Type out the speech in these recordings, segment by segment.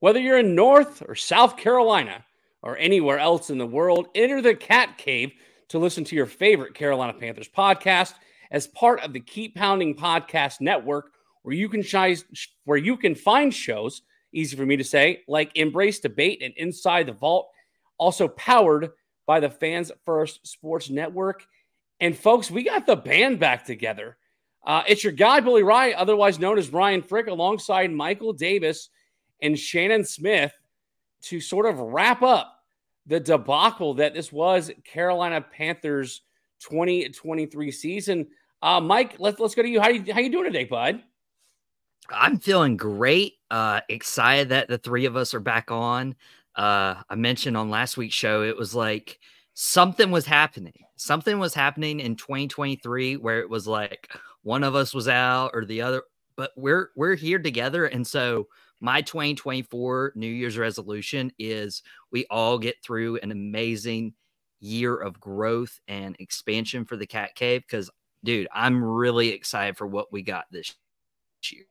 Whether you're in North or South Carolina or anywhere else in the world, enter the Cat Cave to listen to your favorite Carolina Panthers podcast as part of the Keep Pounding Podcast Network where you can sh- where you can find shows easy for me to say like Embrace Debate and Inside the Vault, also powered by the Fans First Sports Network. And folks, we got the band back together. Uh, it's your guy Billy Wright, otherwise known as Ryan Frick, alongside Michael Davis and Shannon Smith to sort of wrap up the debacle that this was Carolina Panthers 2023 season. Uh, Mike, let's let's go to you. How you how you doing today, bud? I'm feeling great. Uh, excited that the three of us are back on. Uh, I mentioned on last week's show, it was like something was happening. Something was happening in 2023 where it was like one of us was out or the other, but we're we're here together. And so my 2024 New Year's resolution is we all get through an amazing year of growth and expansion for the cat cave because dude, I'm really excited for what we got this year.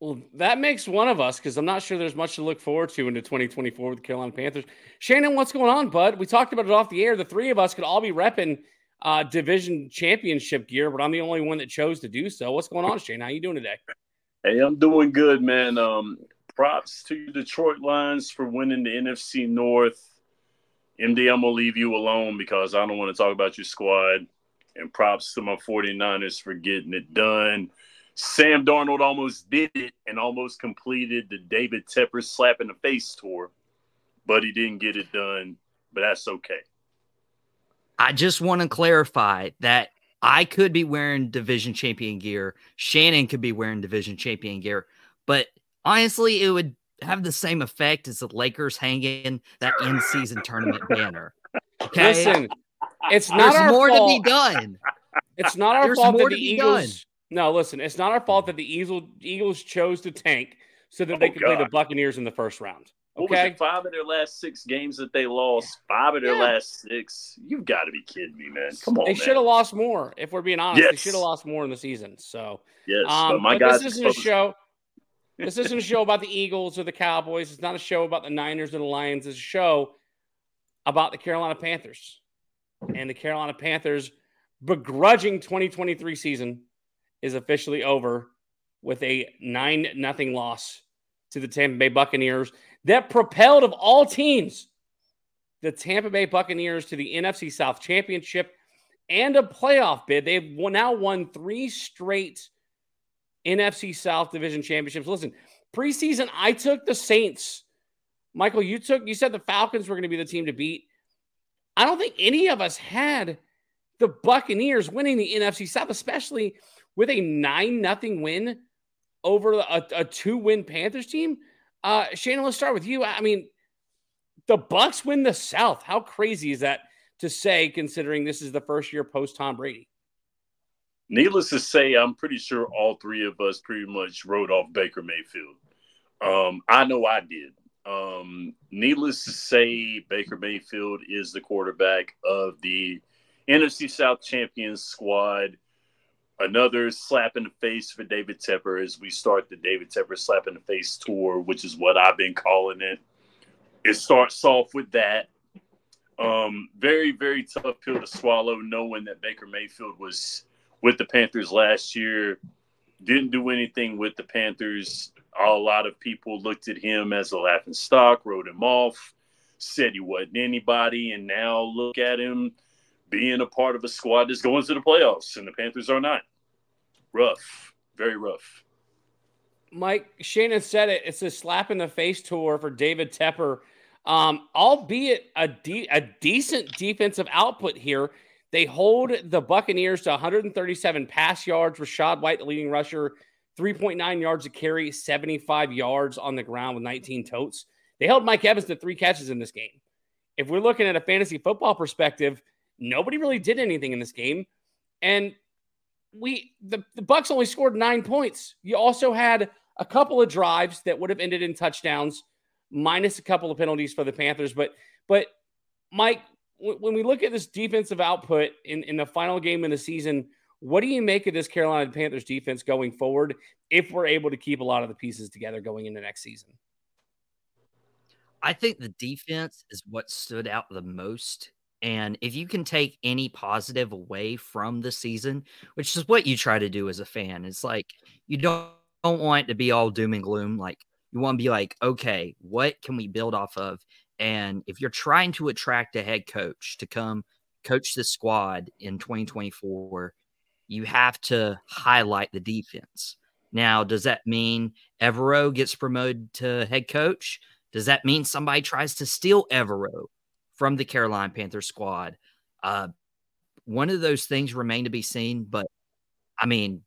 Well, that makes one of us because I'm not sure there's much to look forward to into 2024 with the Carolina Panthers. Shannon, what's going on, bud? We talked about it off the air. The three of us could all be repping uh, division championship gear, but I'm the only one that chose to do so. What's going on, Shane? How you doing today? Hey, I'm doing good, man. Um, props to Detroit Lions for winning the NFC North. MD, I'm gonna leave you alone because I don't want to talk about your squad. And props to my 49ers for getting it done. Sam Darnold almost did it and almost completed the David Tepper slap in the face tour, but he didn't get it done. But that's okay. I just want to clarify that I could be wearing division champion gear. Shannon could be wearing division champion gear, but honestly, it would have the same effect as the Lakers hanging that in season tournament banner. Okay. Listen, it's not There's our more fault. to be done. It's not our There's fault more that to the be Eagles. done. No, listen, it's not our fault that the Eagles Eagles chose to tank so that they Oh, could play the Buccaneers in the first round. What was Okay. it? Five of their last six games that they lost. Five of their Yeah. last six. You've got to be kidding me, man. Come on, They should have lost more, if we're being honest. They should have lost more in the season. So, Yes, um, my guys. this isn't a show. This isn't a show about the Eagles or the Cowboys. It's not a show about the Niners or the Lions. It's a show about the Carolina Panthers and the Carolina Panthers begrudging 2023 season is officially over with a 9 nothing loss to the Tampa Bay Buccaneers that propelled of all teams the Tampa Bay Buccaneers to the NFC South Championship and a playoff bid. They've now won 3 straight NFC South Division championships. Listen, preseason I took the Saints. Michael, you took you said the Falcons were going to be the team to beat. I don't think any of us had the Buccaneers winning the NFC South, especially with a 9 nothing win over a, a two win Panthers team. Uh, Shannon, let's start with you. I mean, the Bucks win the South. How crazy is that to say, considering this is the first year post Tom Brady? Needless to say, I'm pretty sure all three of us pretty much wrote off Baker Mayfield. Um, I know I did. Um, needless to say, Baker Mayfield is the quarterback of the NFC South Champions squad. Another slap in the face for David Tepper as we start the David Tepper slap in the face tour, which is what I've been calling it. It starts off with that. Um, very, very tough pill to swallow, knowing that Baker Mayfield was with the Panthers last year. Didn't do anything with the Panthers. A lot of people looked at him as a laughing stock, wrote him off, said he wasn't anybody, and now look at him being a part of a squad that's going to the playoffs, and the Panthers are not. Rough, very rough. Mike Shannon said it. It's a slap in the face tour for David Tepper, um, albeit a de- a decent defensive output here. They hold the Buccaneers to 137 pass yards. Rachaad White, the leading rusher, 3.9 yards to carry, 75 yards on the ground with 19 totes. They held Mike Evans to three catches in this game. If we're looking at a fantasy football perspective, nobody really did anything in this game. And we the, the Bucks only scored nine points. You also had a couple of drives that would have ended in touchdowns, minus a couple of penalties for the Panthers. But but Mike, w- when we look at this defensive output in, in the final game of the season, what do you make of this Carolina Panthers defense going forward if we're able to keep a lot of the pieces together going into next season? I think the defense is what stood out the most. And if you can take any positive away from the season, which is what you try to do as a fan, it's like you don't, don't want to be all doom and gloom. Like you want to be like, okay, what can we build off of? And if you're trying to attract a head coach to come coach the squad in 2024, you have to highlight the defense. Now, does that mean Evero gets promoted to head coach? Does that mean somebody tries to steal Evero from the Carolina Panthers squad? Uh, one of those things remain to be seen. But I mean,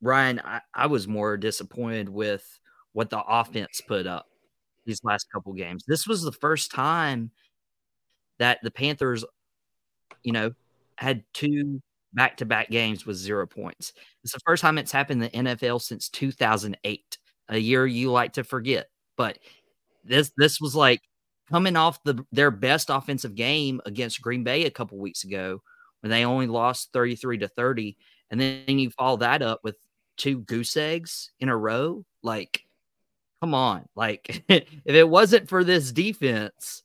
Ryan, I, I was more disappointed with what the offense put up these last couple games. This was the first time that the Panthers, you know, had two back to back games with zero points. It's the first time it's happened in the NFL since 2008, a year you like to forget. But this this was like coming off the their best offensive game against Green Bay a couple weeks ago when they only lost 33 to 30 and then you follow that up with two goose eggs in a row like come on like if it wasn't for this defense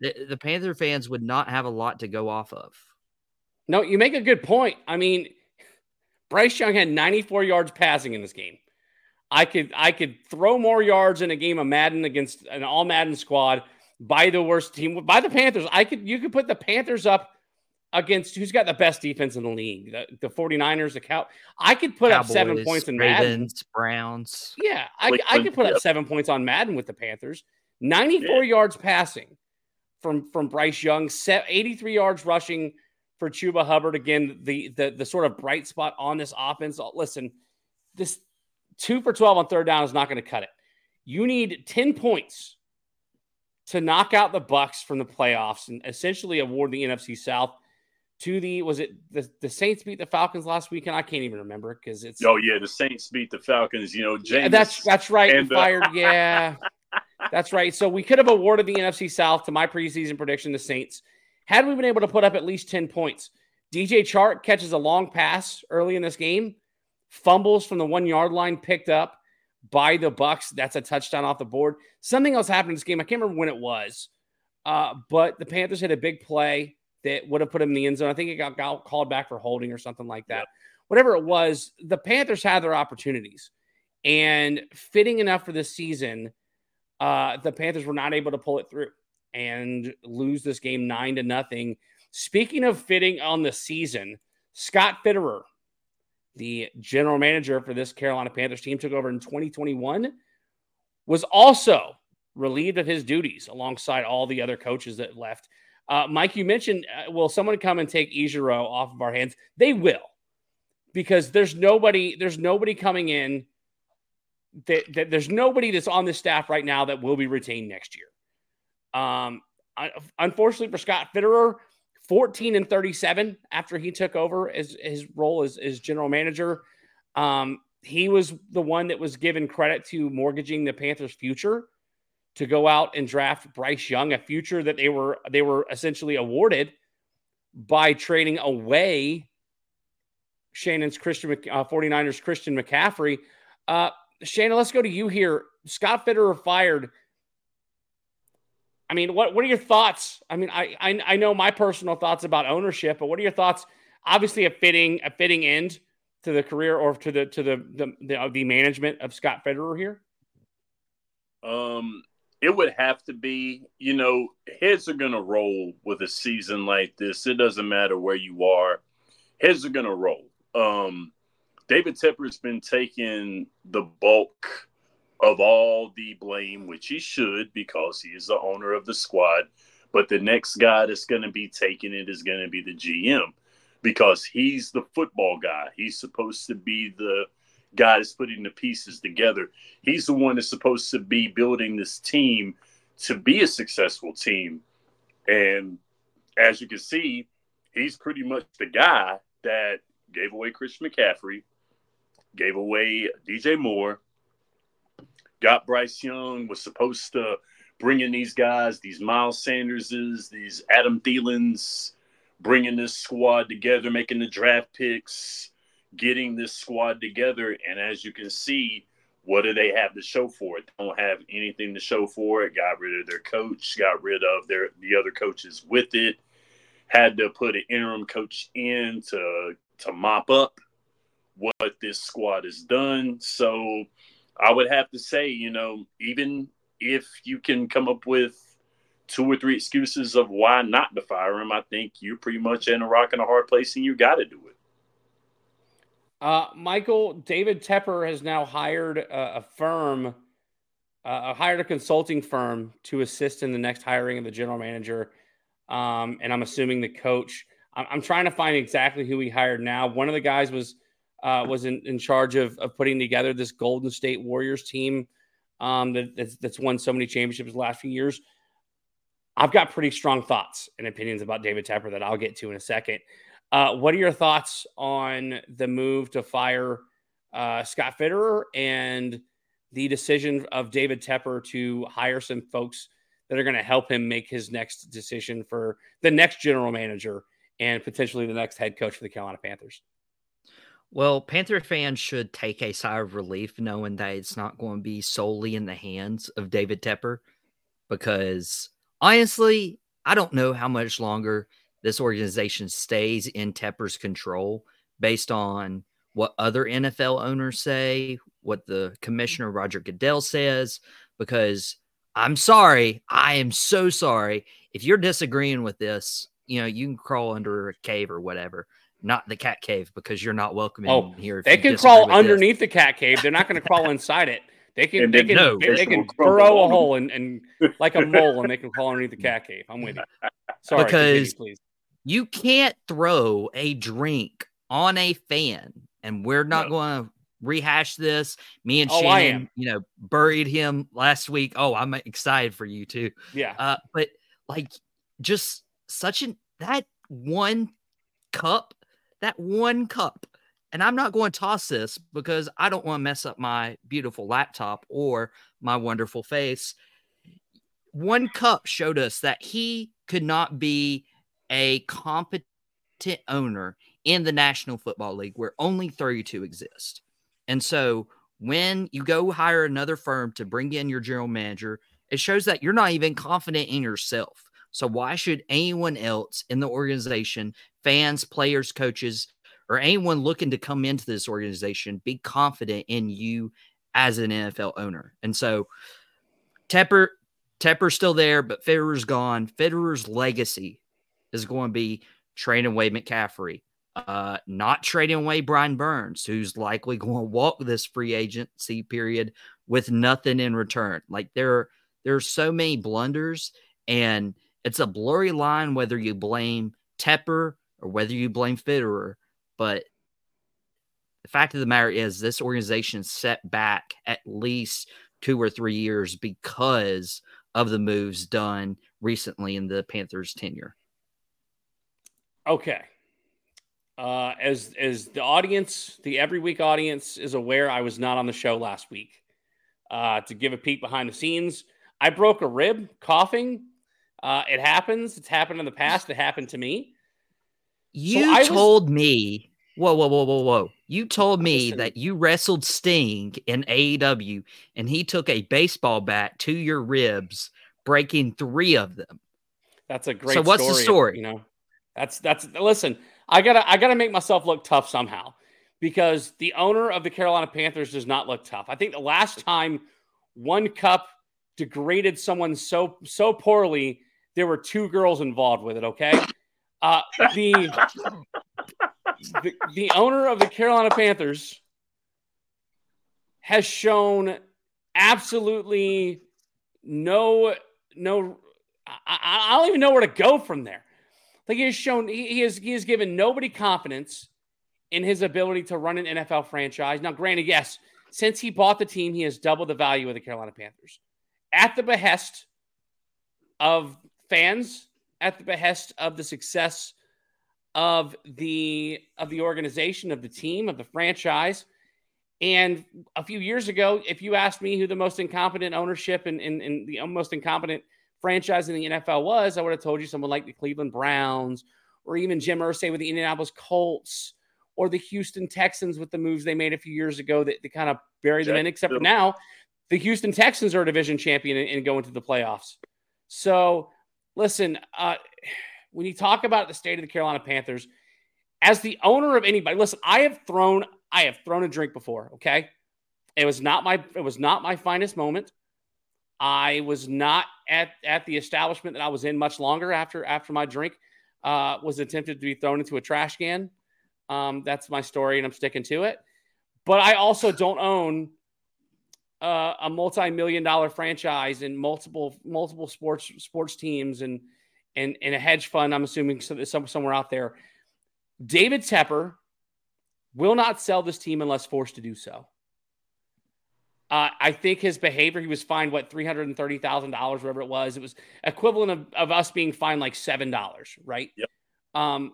the, the Panther fans would not have a lot to go off of. No you make a good point. I mean Bryce Young had 94 yards passing in this game. I could I could throw more yards in a game of Madden against an all Madden squad by the worst team by the Panthers. I could you could put the Panthers up against who's got the best defense in the league, the, the 49ers, the cow. I could put Cowboys, up seven points in Ravens, Madden. Browns. Yeah, I, I could put up seven points on Madden with the Panthers. 94 yeah. yards passing from from Bryce Young, 83 yards rushing for Chuba Hubbard. Again, the the the sort of bright spot on this offense. Uh, listen, this two for 12 on third down is not going to cut it. You need 10 points to knock out the Bucks from the playoffs and essentially award the NFC South to the was it the, the Saints beat the Falcons last weekend? I can't even remember because it's oh yeah, the Saints beat the Falcons. You know, James. Yeah, that's that's right. And, uh... fired, yeah, that's right. So we could have awarded the NFC South to my preseason prediction, the Saints, had we been able to put up at least ten points. DJ Chark catches a long pass early in this game fumbles from the one yard line picked up by the Bucks. That's a touchdown off the board. Something else happened in this game. I can't remember when it was, uh, but the Panthers had a big play that would have put him in the end zone. I think it got, got called back for holding or something like that. Whatever it was, the Panthers had their opportunities, and fitting enough for this season, uh, the Panthers were not able to pull it through and lose this game nine to nothing. Speaking of fitting on the season, Scott Fitterer the general manager for this Carolina Panthers team, took over in 2021, was also relieved of his duties alongside all the other coaches that left. Uh, Mike, you mentioned, uh, will someone come and take Ejiro off of our hands? They will, because there's nobody, there's nobody coming in. That, that there's nobody that's on the staff right now that will be retained next year. Um, unfortunately for Scott Fitterer, 14 and 37 after he took over as his role as, as general manager. Um, he was the one that was given credit to mortgaging the Panthers' future to go out and draft Bryce Young, a future that they were they were essentially awarded by trading away Shannon's Christian uh, 49ers Christian McCaffrey. Uh, Shannon, let's go to you here. Scott Fitterer fired I mean, what what are your thoughts? I mean, I, I I know my personal thoughts about ownership, but what are your thoughts? Obviously, a fitting a fitting end to the career or to the to the the the, the management of Scott Fitterer here. Um, it would have to be. You know, heads are going to roll with a season like this. It doesn't matter where you are. Heads are going to roll. Um, David Tepper's been taking the bulk of all the blame, which he should because he is the owner of the squad. But the next guy that's going to be taking it is going to be the GM because he's the football guy. He's supposed to be the guy that's putting the pieces together. He's the one that's supposed to be building this team to be a successful team. And as you can see, he's pretty much the guy that gave away Christian McCaffrey, gave away DJ Moore, got Bryce Young, was supposed to bring in these guys, these Miles Sanderses, these Adam Thielens, bringing this squad together, making the draft picks, getting this squad together. And as you can see, what do they have to show for it? Don't have anything to show for it. Got rid of their coach, got rid of their the other coaches with it. Had to put an interim coach in to to mop up what this squad has done. So I would have to say, you know, even if you can come up with two or three excuses of why not to fire him, I think you're pretty much in a rock and a hard place and you got to do it. Uh, Michael, David Tepper has now hired a, a firm, uh, hired a consulting firm to assist in the next hiring of the general manager. Um, and I'm assuming the coach. I'm, I'm, trying to find exactly who he hired now. One of the guys was uh, was in, in charge of, of putting together this Golden State Warriors team um, that, that's, that's won so many championships the last few years. I've got pretty strong thoughts and opinions about David Tepper that I'll get to in a second. Uh, what are your thoughts on the move to fire uh, Scott Fitterer and the decision of David Tepper to hire some folks that are going to help him make his next decision for the next general manager and potentially the next head coach for the Carolina Panthers? Well, Panther fans should take a sigh of relief knowing that it's not going to be solely in the hands of David Tepper because honestly, I don't know how much longer this organization stays in Tepper's control based on what other NFL owners say, what the commissioner Roger Goodell says, because I'm sorry, I am so sorry. If you're disagreeing with this, you know, you can crawl under a cave or whatever not the cat cave because you're not welcome in oh, here. They can crawl underneath this. the cat cave. They're not going to crawl inside it. They can, they can, no, they, they can burrow a hole and, and like a mole, and they can crawl underneath the cat cave. I'm with you. Sorry, because please. you can't throw a drink on a fan, and we're not no. going to rehash this. Me and oh, Shannon, you know, buried him last week. Oh, I'm excited for you too. Yeah. Uh, but like, just such an that one cup that one cup. And I'm not going to toss this because I don't want to mess up my beautiful laptop or my wonderful face. One cup showed us that he could not be a competent owner in the National Football League where only 32 exist. And so when you go hire another firm to bring in your general manager, it shows that you're not even confident in yourself. So why should anyone else in the organization, fans, players, coaches, or anyone looking to come into this organization be confident in you as an NFL owner? And so Tepper Tepper's still there, but Fitterer's gone. Fitterer's legacy is going to be trading away McCaffrey, uh, not trading away Brian Burns, who's likely going to walk this free agency period with nothing in return. Like there, there are so many blunders, and it's a blurry line whether you blame Tepper or whether you blame Fitterer. But the fact of the matter is, this organization set back at least two or three years because of the moves done recently in the Panthers' tenure. Okay. Uh, as as the audience, the every week audience is aware, I was not on the show last week. Uh, to give a peek behind the scenes, I broke a rib coughing uh, it happens. It's happened in the past. It happened to me. You so told was... me, whoa, whoa, whoa, whoa, whoa. You told me Listen. that you wrestled Sting in AEW and he took a baseball bat to your ribs, breaking three of them. That's a great So what's story, the story? You know, that's that's listen, I gotta I gotta make myself look tough somehow because the owner of the Carolina Panthers does not look tough. I think the last time one cup degraded someone so so poorly there were two girls involved with it. Okay, uh, the, the the owner of the Carolina Panthers has shown absolutely no no I, I, don't even know where to go from there. Like he has shown he, he has he has given nobody confidence in his ability to run an NFL franchise. Now, granted, yes, since he bought the team, he has doubled the value of the Carolina Panthers at the behest of fans, at the behest of the success of the of the organization, of the team, of the franchise. And a few years ago, if you asked me who the most incompetent ownership and, and, and the most incompetent franchise in the NFL was, I would have told you someone like the Cleveland Browns or even Jim Irsay with the Indianapolis Colts or the Houston Texans with the moves they made a few years ago that, that kind of buried them in. Except for now, the Houston Texans are a division champion and, and going to the playoffs. So, listen, uh, when you talk about the state of the Carolina Panthers, as the owner of anybody, listen, I have thrown, I have thrown a drink before. Okay, it was not my, it was not my finest moment. I was not at at the establishment that I was in much longer after after my drink uh, was attempted to be thrown into a trash can. Um, that's my story, and I'm sticking to it. But I also don't own uh, a multi-million dollar franchise and multiple multiple sports sports teams and and and a hedge fund. I'm assuming some, somewhere out there. David Tepper will not sell this team unless forced to do so. Uh, I think his behavior, he was fined what three hundred and thirty thousand dollars, whatever it was. It was equivalent of, of us being fined like seven dollars, right? Yep. Um,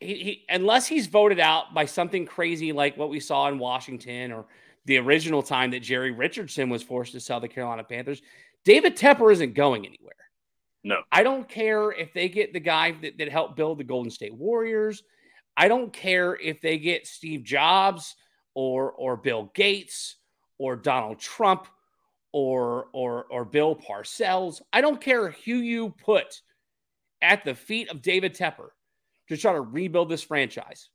he, he, unless he's voted out by something crazy like what we saw in Washington or the original time that Jerry Richardson was forced to sell the Carolina Panthers, David Tepper isn't going anywhere. No, I don't care if they get the guy that, that helped build the Golden State Warriors. I don't care if they get Steve Jobs or or Bill Gates or Donald Trump or or or Bill Parcells. I don't care who you put at the feet of David Tepper to try to rebuild this franchise.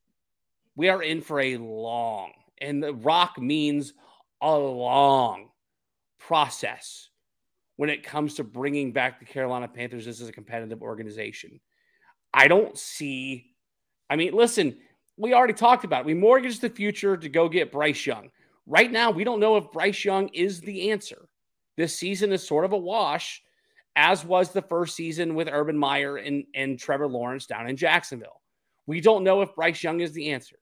We are in for a long, and the rock means a long process when it comes to bringing back the Carolina Panthers as a competitive organization. I don't see. I mean, listen, we already talked about it. We mortgaged the future to go get Bryce Young. Right now, we don't know if Bryce Young is the answer. This season is sort of a wash, as was the first season with Urban Meyer and, and Trevor Lawrence down in Jacksonville. We don't know if Bryce Young is the answer.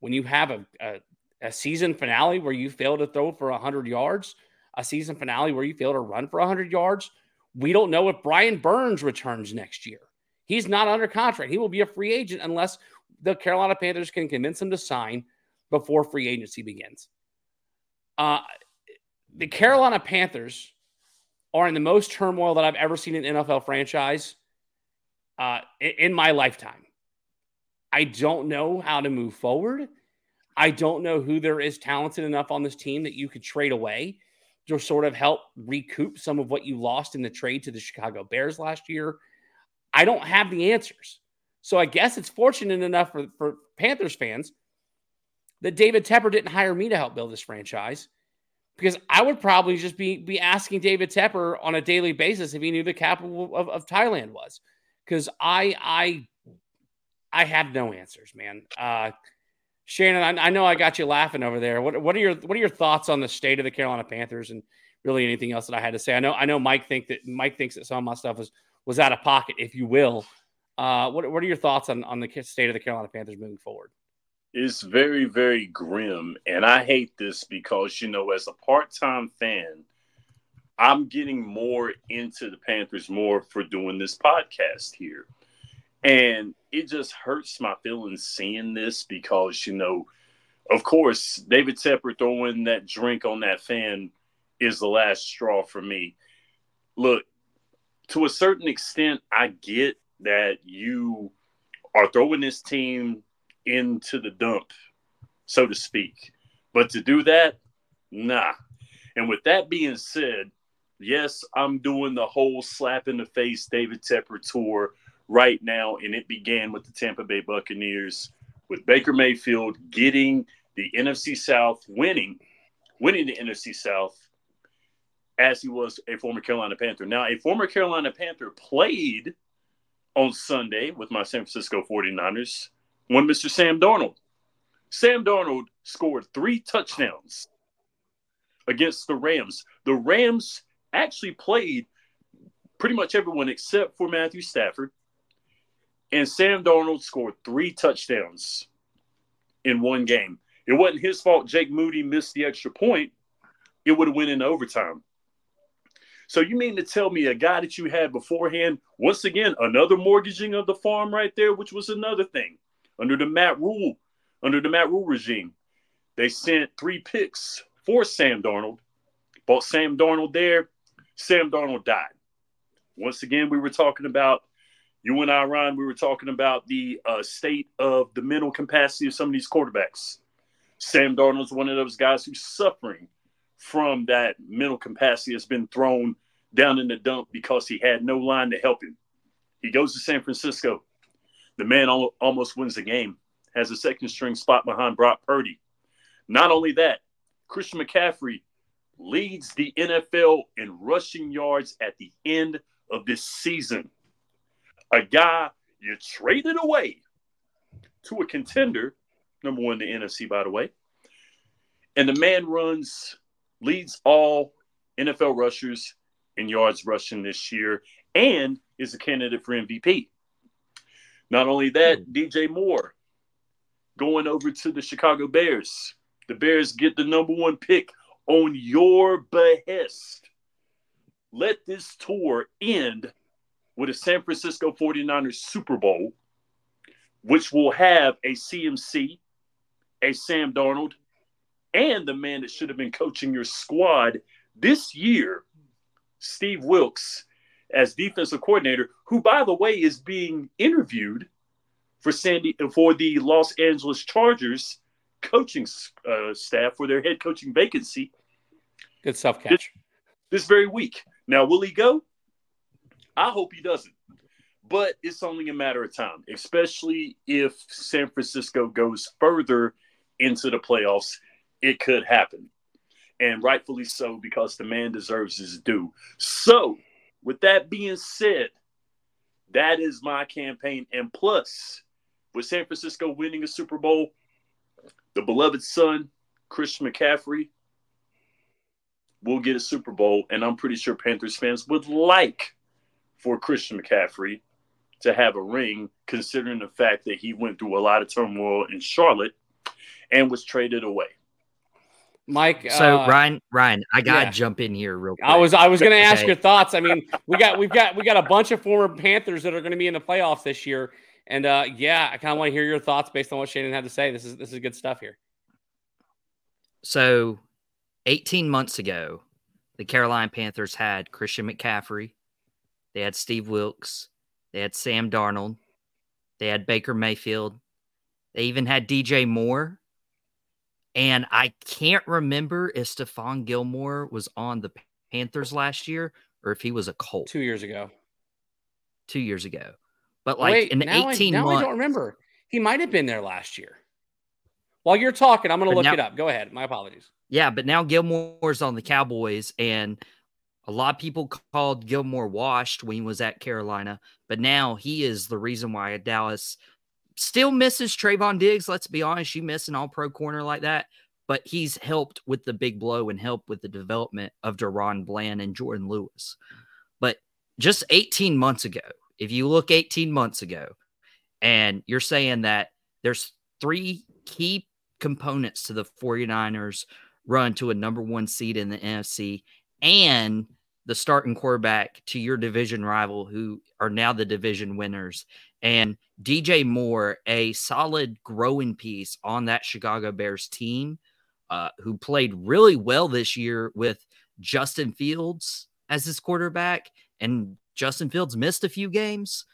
When you have a, a, a season finale where you fail to throw for 100 yards, a season finale where you fail to run for 100 yards, we don't know if Brian Burns returns next year. He's not under contract. He will be a free agent unless the Carolina Panthers can convince him to sign before free agency begins. Uh, the Carolina Panthers are in the most turmoil that I've ever seen in an NFL franchise uh, in my lifetime. I don't know how to move forward. I don't know who there is talented enough on this team that you could trade away to sort of help recoup some of what you lost in the trade to the Chicago Bears last year. I don't have the answers. So I guess it's fortunate enough for, for Panthers fans that David Tepper didn't hire me to help build this franchise because I would probably just be be asking David Tepper on a daily basis if he knew the capital of, of Thailand was. Because I I I have no answers, man. Uh, Shannon, I, I, know I got you laughing over there. What what are your what are your thoughts on the state of the Carolina Panthers and really anything else that I had to say? I know I know Mike think that Mike thinks that some of my stuff was was out of pocket, if you will. Uh, what, what are your thoughts on, on the state of the Carolina Panthers moving forward? It's very, very grim. And I hate this because, you know, as a part time fan, I'm getting more into the Panthers more for doing this podcast here. And it just hurts my feelings seeing this because, you know, of course, David Tepper throwing that drink on that fan is the last straw for me. Look, to a certain extent, I get that you are throwing this team into the dump, so to speak. But to do that, nah. And with that being said, yes, I'm doing the whole slap in the face David Tepper tour right now, and it began with the Tampa Bay Buccaneers with Baker Mayfield getting the NFC South, winning, winning the NFC South as he was a former Carolina Panther. Now, a former Carolina Panther played – on Sunday with my San Francisco 49ers, one Mr. Sam Darnold. Sam Darnold scored three touchdowns against the Rams. The Rams actually played pretty much everyone except for Matthew Stafford. And Sam Darnold scored three touchdowns in one game. It wasn't his fault Jake Moody missed the extra point. It would have went into overtime. So you mean to tell me a guy that you had beforehand, once again, another mortgaging of the farm right there, which was another thing under the Matt Rhule, under the Matt Rhule regime. They sent three picks for Sam Darnold, bought Sam Darnold there. Sam Darnold died. Once again, we were talking about you and I, Ryan. We were talking about the uh, state of the mental capacity of some of these quarterbacks. Sam Darnold's one of those guys who's suffering from that mental capacity has been thrown down in the dump because he had no line to help him. He goes to San Francisco. The man al- almost wins the game, has a second string spot behind Brock Purdy. Not only that, Christian McCaffrey leads the NFL in rushing yards at the end of this season. A guy you traded away to a contender, number one in the NFC, by the way. And the man runs, leads all NFL rushers in yards rushing this year and is a candidate for MVP. Not only that, hmm. DJ Moore going over to the Chicago Bears. The Bears get the number one pick on your behest. Let this tour end with a San Francisco 49ers Super Bowl, which will have a CMC, a Sam Darnold, and the man that should have been coaching your squad this year, Steve Wilks, as defensive coordinator, who, by the way, is being interviewed for Sandy for the Los Angeles Chargers coaching uh, staff for their head coaching vacancy. Good stuff, catch. This, this very week. Now, will he go? I hope he doesn't. But it's only a matter of time, especially if San Francisco goes further into the playoffs. It could happen. And rightfully so, because the man deserves his due. So, with that being said, that is my campaign. And plus, with San Francisco winning a Super Bowl, the beloved son, Christian McCaffrey, will get a Super Bowl. And I'm pretty sure Panthers fans would like for Christian McCaffrey to have a ring, considering the fact that he went through a lot of turmoil in Charlotte and was traded away. Mike. So uh, Ryan, Ryan, I gotta yeah. jump in here real quick. I was I was gonna ask okay. your thoughts. I mean, we got we've got we got a bunch of former Panthers that are gonna be in the playoffs this year. And uh, yeah, I kind of want to hear your thoughts based on what Shannon had to say. This is this is good stuff here. So, 18 months ago, the Carolina Panthers had Christian McCaffrey, they had Steve Wilks, they had Sam Darnold, they had Baker Mayfield, they even had DJ Moore. And I can't remember if Stephon Gilmore was on the Panthers last year or if he was a Colt. Two years ago. Two years ago. But like Wait, in 18 I, now months. I don't remember. He might have been there last year. While you're talking, I'm going to look now, it up. Go ahead. My apologies. Yeah, but now Gilmore's on the Cowboys, and a lot of people called Gilmore washed when he was at Carolina, but now he is the reason why Dallas still misses Trevon Diggs. Let's be honest, you miss an all pro corner like that, but he's helped with the big blow and helped with the development of DaRon Bland and Jourdan Lewis. But just 18 months ago, if you look 18 months ago and you're saying that there's three key components to the 49ers run to a number one seed in the NFC and the starting quarterback to your division rival who are now the division winners and DJ Moore, a solid growing piece on that Chicago Bears team, uh, who played really well this year with Justin Fields as his quarterback and Justin Fields missed a few games.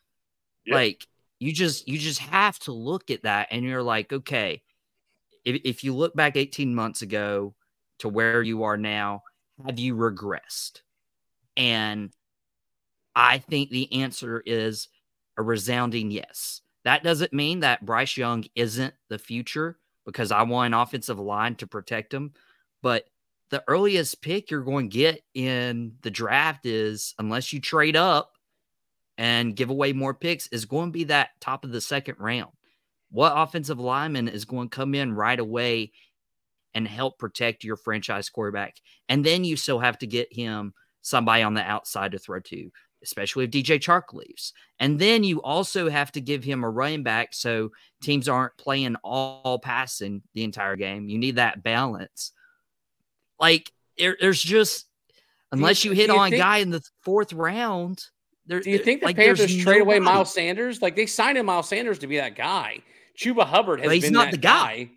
Yep. Like you just you just have to look at that and you're like, okay, if, if you look back 18 months ago to where you are now, have you regressed? And I think the answer is a resounding yes. That doesn't mean that Bryce Young isn't the future because I want an offensive line to protect him. But the earliest pick you're going to get in the draft is, unless you trade up and give away more picks, is going to be that top of the second round. What offensive lineman is going to come in right away and help protect your franchise quarterback. And then you still have to get him somebody on the outside to throw to, especially if DJ Chark leaves. And then you also have to give him a running back so teams aren't playing all passing the entire game. You need that balance. Like there, there's just unless you, you hit on think, a guy in the fourth round. There, do you think the like, Panthers trade away Miles Sanders? Like they signed in Miles Sanders to be that guy. Chuba Hubbard has been not the guy. guy.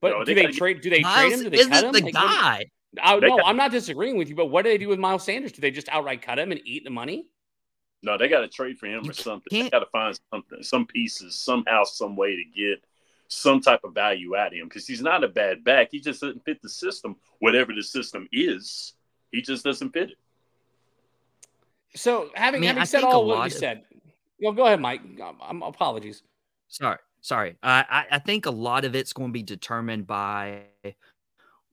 But no, do they, they trade? Do they Miles trade him? Do they cut him? The like, guy. I, no, I'm not disagreeing with you. But what do they do with Miles Sanders? Do they just outright cut him and eat the money? No, they got to trade for him you or something. They got to find something, some pieces, somehow, some way to get some type of value out of him because he's not a bad back. He just doesn't fit the system, whatever the system is. He just doesn't fit it. So, having, I mean, having said all what you of... said, you know, go ahead, Mike. Um, apologies. Sorry, sorry. Uh, I I think a lot of it's going to be determined by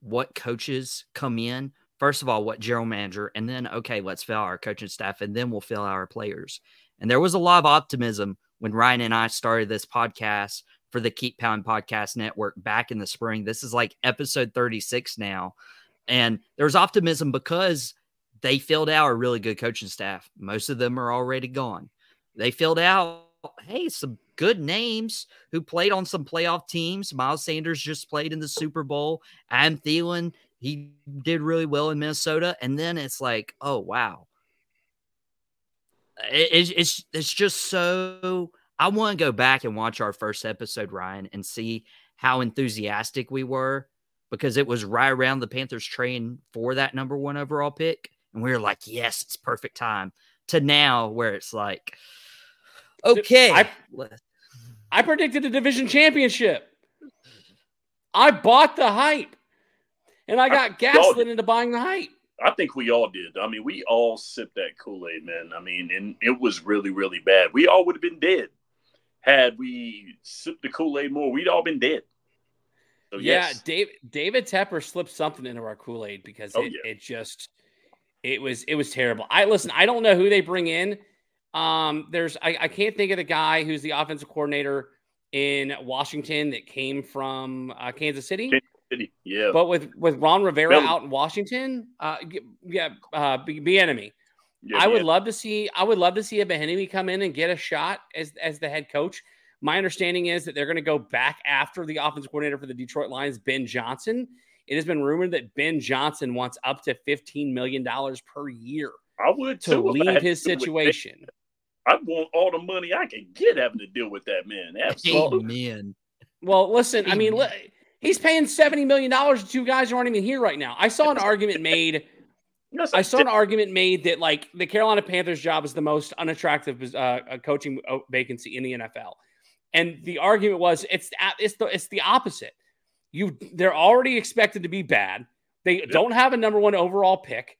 what coaches come in. First of all, what general manager, and then okay, let's fill our coaching staff, and then we'll fill our players. And there was a lot of optimism when Ryan and I started this podcast for the Keep Pound Podcast Network back in the spring. This is like episode 36 now. And there's optimism because they filled out a really good coaching staff. Most of them are already gone. They filled out, Oh, hey, some good names who played on some playoff teams. Miles Sanders just played in the Super Bowl. Adam Thielen, he did really well in Minnesota. And then it's like, oh, wow. It, it's it's just so I want to go back and watch our first episode, Ryan, and see how enthusiastic we were because it was right around the Panthers train for that number one overall pick. And we were like, yes, it's perfect time to now where it's like, okay. I, I predicted a division championship. I bought the hype and I got gaslit into buying the hype. I think we all did. I mean, we all sipped that Kool Aid, man. I mean, and it was really, really bad. We all would have been dead had we sipped the Kool Aid more. We'd all been dead. So, yeah, yes. Dave, David Tepper slipped something into our Kool Aid because oh, it, yeah. it just it was it was terrible. I listen. I don't know who they bring in. Um, there's I, I can't think of the guy who's the offensive coordinator in Washington that came from uh, Kansas City. City, yeah. But with with Ron Rivera out in Washington, uh, yeah, uh, Bieniemy. Yeah, I would yeah. love to see. I would love to see a Bieniemy come in and get a shot as as the head coach. My understanding is that they're going to go back after the offensive coordinator for the Detroit Lions, Ben Johnson. It has been rumored that Ben Johnson wants up to $15 million per year I would to leave his situation. I want all the money I can get having to deal with that man. Absolutely. Man. Well, listen, I mean, he's paying $70 million to two guys who aren't even here right now. I saw an argument made. I saw an argument made that like the Carolina Panthers job is the most unattractive uh, coaching uh, vacancy in the NFL. And the argument was it's it's the it's the opposite. You they're already expected to be bad. They yep. don't have a number one overall pick.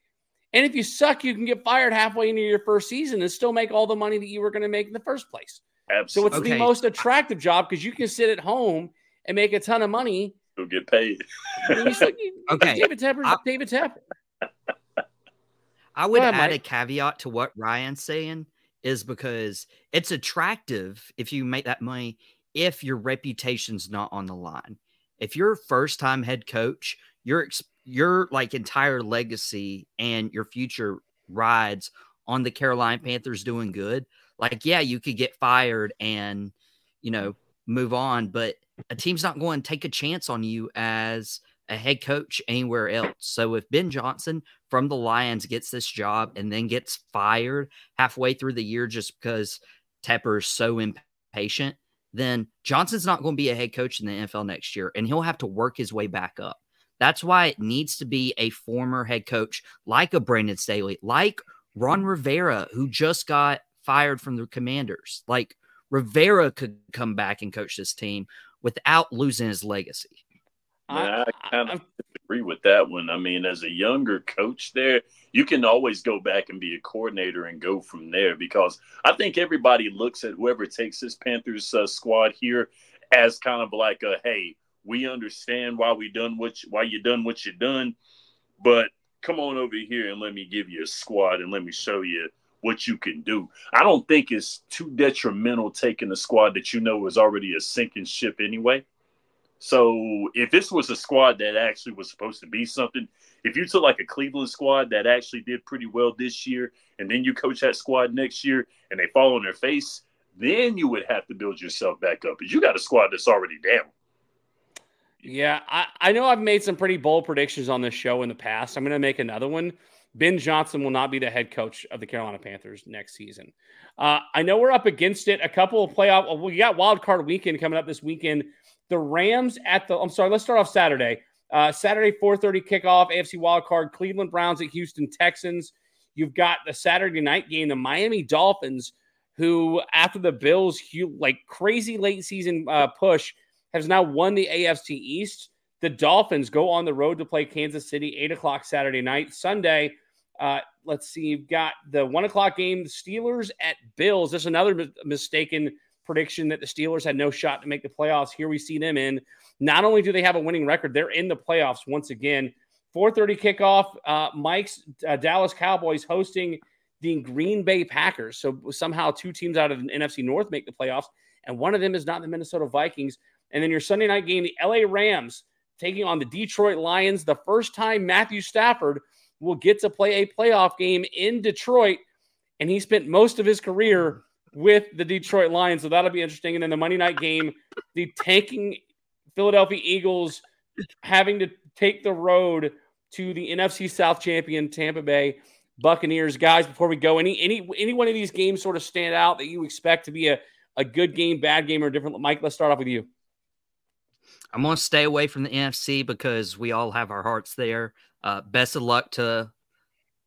And if you suck, you can get fired halfway into your first season and still make all the money that you were going to make in the first place. Absolutely. So it's okay. the most attractive job because you can sit at home and make a ton of money. You'll get paid. okay. David Tepper. David Tepper. I would ahead, add Mike. a caveat to what Ryan's saying is because it's attractive if you make that money if your reputation's not on the line. If you're a first time head coach, your your like entire legacy and your future rides on the Carolina Panthers doing good. Like, yeah, you could get fired and you know move on, but a team's not going to take a chance on you as a head coach anywhere else. So if Ben Johnson from the Lions gets this job and then gets fired halfway through the year just because Tepper is so impatient, then Johnson's not going to be a head coach in the NFL next year and he'll have to work his way back up. That's why it needs to be a former head coach like a Brandon Staley, like Ron Rivera, who just got fired from the Commanders. Like Rivera could come back and coach this team without losing his legacy. I, I kind of agree with that one. I mean, as a younger coach there, you can always go back and be a coordinator and go from there because I think everybody looks at whoever takes this Panthers uh, squad here as kind of like a hey, we understand why we done what you, why you done what you done, but come on over here and let me give you a squad and let me show you what you can do. I don't think it's too detrimental taking a squad that you know is already a sinking ship anyway So if this was a squad that actually was supposed to be something, if you took like a Cleveland squad that actually did pretty well this year, and then you coach that squad next year and they fall on their face, then you would have to build yourself back up. But you got a squad that's already down. Yeah, I, I know I've made some pretty bold predictions on this show in the past. I'm going to make another one. Ben Johnson will not be the head coach of the Carolina Panthers next season. Uh, I know we're up against it. A couple of playoff. We got wild card weekend coming up this weekend. The Rams at the. I'm sorry. Let's start off Saturday. Uh, Saturday 4:30 kickoff. AFC wild card. Cleveland Browns at Houston Texans. You've got the Saturday night game. The Miami Dolphins, who after the Bills like crazy late season uh, push, has now won the AFC East. The Dolphins go on the road to play Kansas City, eight o'clock Saturday night. Sunday, uh, let's see, you've got the one o'clock game, the Steelers at Bills. There's another mistaken prediction that the Steelers had no shot to make the playoffs. Here we see them in. Not only do they have a winning record, they're in the playoffs once again. 4:30 kickoff. Uh, Mike's uh, Dallas Cowboys hosting the Green Bay Packers. So somehow two teams out of the NFC North make the playoffs, and one of them is not the Minnesota Vikings. And then your Sunday night game, the LA Rams taking on the Detroit Lions. The first time Matthew Stafford will get to play a playoff game in Detroit. And he spent most of his career with the Detroit Lions. So that'll be interesting. And then the Monday night game, the tanking Philadelphia Eagles having to take the road to the NFC South champion Tampa Bay Buccaneers. Guys, before we go, any any any one of these games sort of stand out that you expect to be a, a good game, bad game, or different? Mike, let's start off with you. I'm going to stay away from the NFC because we all have our hearts there. Uh, best of luck to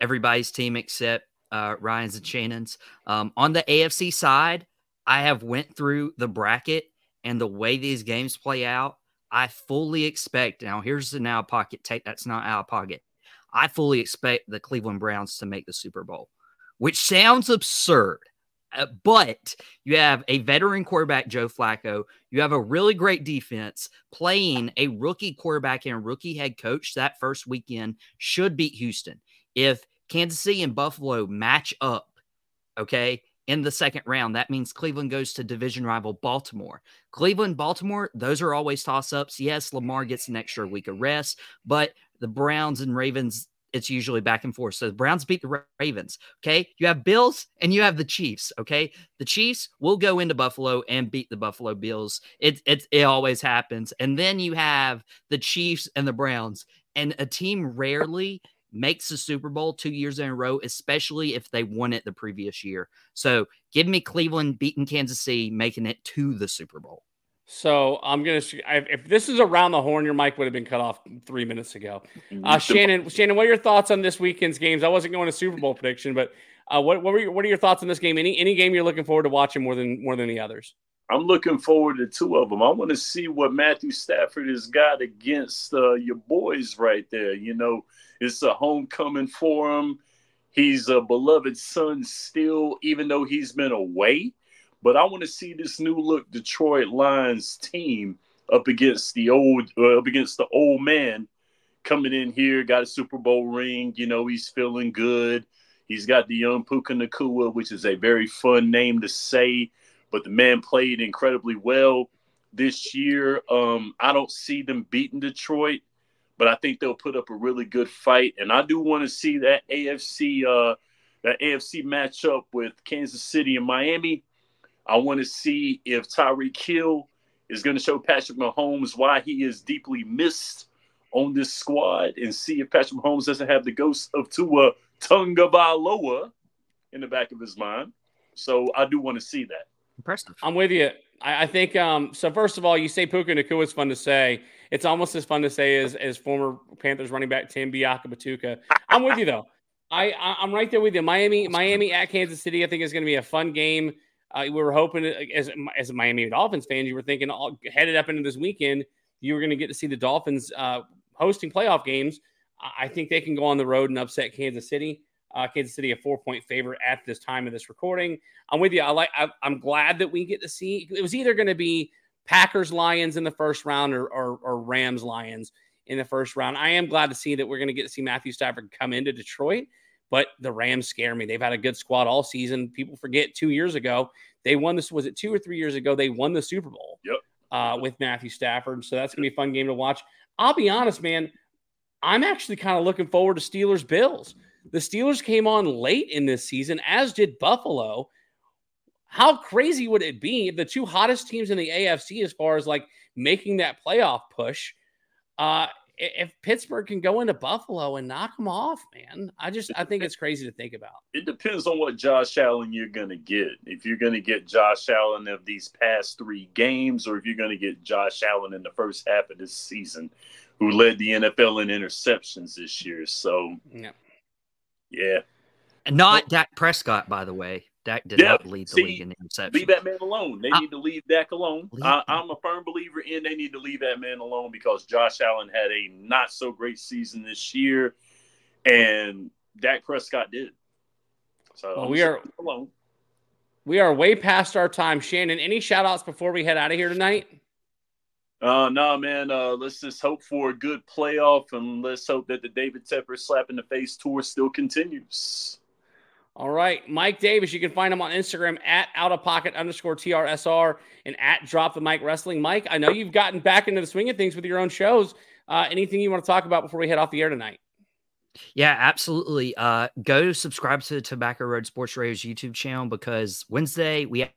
everybody's team except uh, Ryan's and Shannon's. Um, on the AFC side, I have went through the bracket and the way these games play out. I fully expect now. Here's the now pocket take. That's not out pocket. I fully expect the Cleveland Browns to make the Super Bowl, which sounds absurd. Uh, but you have a veteran quarterback, Joe Flacco. You have a really great defense playing a rookie quarterback and rookie head coach that first weekend should beat Houston. If Kansas City and Buffalo match up, okay, in the second round, that means Cleveland goes to division rival Baltimore. Cleveland, Baltimore, those are always toss ups. Yes, Lamar gets an extra week of rest, but the Browns and Ravens, it's usually back and forth. So the Browns beat the Ravens. Okay. You have Bills and you have the Chiefs. Okay. The Chiefs will go into Buffalo and beat the Buffalo Bills. It, it, it always happens. And then you have the Chiefs and the Browns. And a team rarely makes the Super Bowl two years in a row, especially if they won it the previous year. So give me Cleveland beating Kansas City, making it to the Super Bowl. So I'm gonna. If this is around the horn, your mic would have been cut off three minutes ago. Mm-hmm. Uh, Shannon, Shannon, what are your thoughts on this weekend's games? I wasn't going to Super Bowl prediction, but uh, what what, were your, what are your thoughts on this game? Any any game you're looking forward to watching more than more than the others? I'm looking forward to two of them. I want to see what Matthew Stafford has got against uh, your boys right there. You know, it's a homecoming for him. He's a beloved son still, even though he's been away. But I want to see this new look Detroit Lions team up against the old uh, up against the old man coming in here, got a Super Bowl ring. You know, he's feeling good. He's got the young Puka Nacua, which is a very fun name to say, but the man played incredibly well this year. Um, I don't see them beating Detroit, but I think they'll put up a really good fight. And I do want to see that AFC uh, that AFC matchup with Kansas City and Miami. I want to see if Tyreek Hill is going to show Patrick Mahomes why he is deeply missed on this squad and see if Patrick Mahomes doesn't have the ghost of Tua Tagovailoa in the back of his mind. So I do want to see that. Impressive. I'm with you. I, I think um, so. First of all, you say Puka Nacua is fun to say. It's almost as fun to say as as former Panthers running back Tim Biakabatuka. I'm with you though. I, I am right there with you. Miami Miami at Kansas City. I think is going to be a fun game. Uh, we were hoping, as as a Miami Dolphins fans, you were thinking all, headed up into this weekend, you were going to get to see the Dolphins uh, hosting playoff games. I think they can go on the road and upset Kansas City. Uh, Kansas City a four point favorite at this time of this recording. I'm with you. I like. I, am glad that we get to see. It was either going to be Packers Lions in the first round or, or, or Rams Lions in the first round. I am glad to see that we're going to get to see Matthew Stafford come into Detroit but the Rams scare me. They've had a good squad all season. People forget two years ago they won this. Was it two or three years ago? They won the Super Bowl. Yep. uh, with Matthew Stafford. So that's going to be a fun game to watch. I'll be honest, man. I'm actually kind of looking forward to Steelers Bills. The Steelers came on late in this season, as did Buffalo. How crazy would it be if the two hottest teams in the AFC, as far as like making that playoff push, uh, if Pittsburgh can go into Buffalo and knock them off, man, I just I think it's crazy to think about. It depends on what Josh Allen you're gonna get. If you're gonna get Josh Allen of these past three games, or if you're gonna get Josh Allen in the first half of this season, who led the NFL in interceptions this year. So, yeah, yeah. Not Dak Prescott, by the way. Dak did yeah, not lead the see, league in interceptions. Leave that man alone. They I, need to leave Dak alone. I, am a firm believer in they need to leave that man alone because Josh Allen had a not so great season this year, and Dak Prescott did. So well, we are alone. We are way past our time. Shannon, any shout outs before we head out of here tonight? Uh, no, man. Uh, let's just hope for a good playoff, and let's hope that the David Tepper slap in the face tour still continues. All right, Mike Davis. You can find him on Instagram at out of pocket underscore TRSR and at drop the mic wrestling. Mike, I know you've gotten back into the swing of things with your own shows. Uh, anything you want to talk about before we head off the air tonight? Yeah, absolutely. Uh, go subscribe to the Tobacco Road Sports Radio's YouTube channel because Wednesday we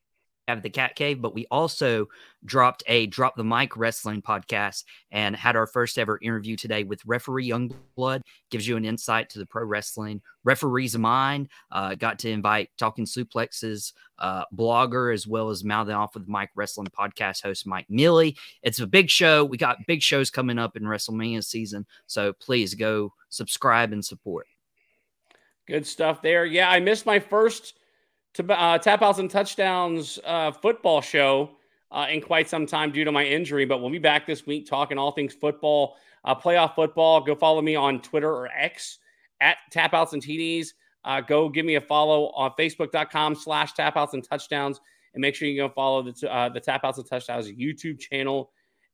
have the Cat Cave, but we also dropped a Drop the Mic Wrestling podcast and had our first ever interview today with referee Youngblood. Gives you an insight to the pro wrestling referees mind. Uh, got to invite Talking Suplexes uh, blogger as well as Mouthing Off with Mike Wrestling podcast host Mike Mealy. It's a big show. We got big shows coming up in WrestleMania season, so please go subscribe and support. Good stuff there. Yeah, I missed my first to uh, tap outs and touchdowns uh, football show uh, in quite some time due to my injury, but we'll be back this week talking all things football, uh, playoff football. Go follow me on Twitter or X at tap outs and TDs. Uh, go give me a follow on facebook.com slash tap outs and touchdowns. And make sure you go follow the, uh, the tap outs and touchdowns YouTube channel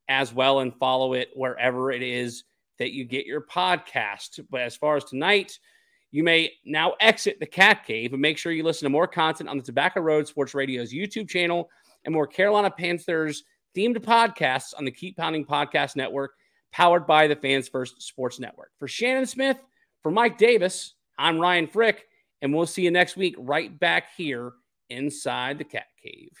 as well and follow it wherever it is that you get your podcast. But as far as tonight, you may now exit the cat cave and make sure you listen to more content on the Tobacco Road Sports Radio's YouTube channel and more Carolina Panthers themed podcasts on the Keep Pounding Podcast Network, powered by the Fans First Sports Network. For Shannon Smith, for Mike Davis, I'm Ryan Frick, and we'll see you next week right back here inside the cat cave.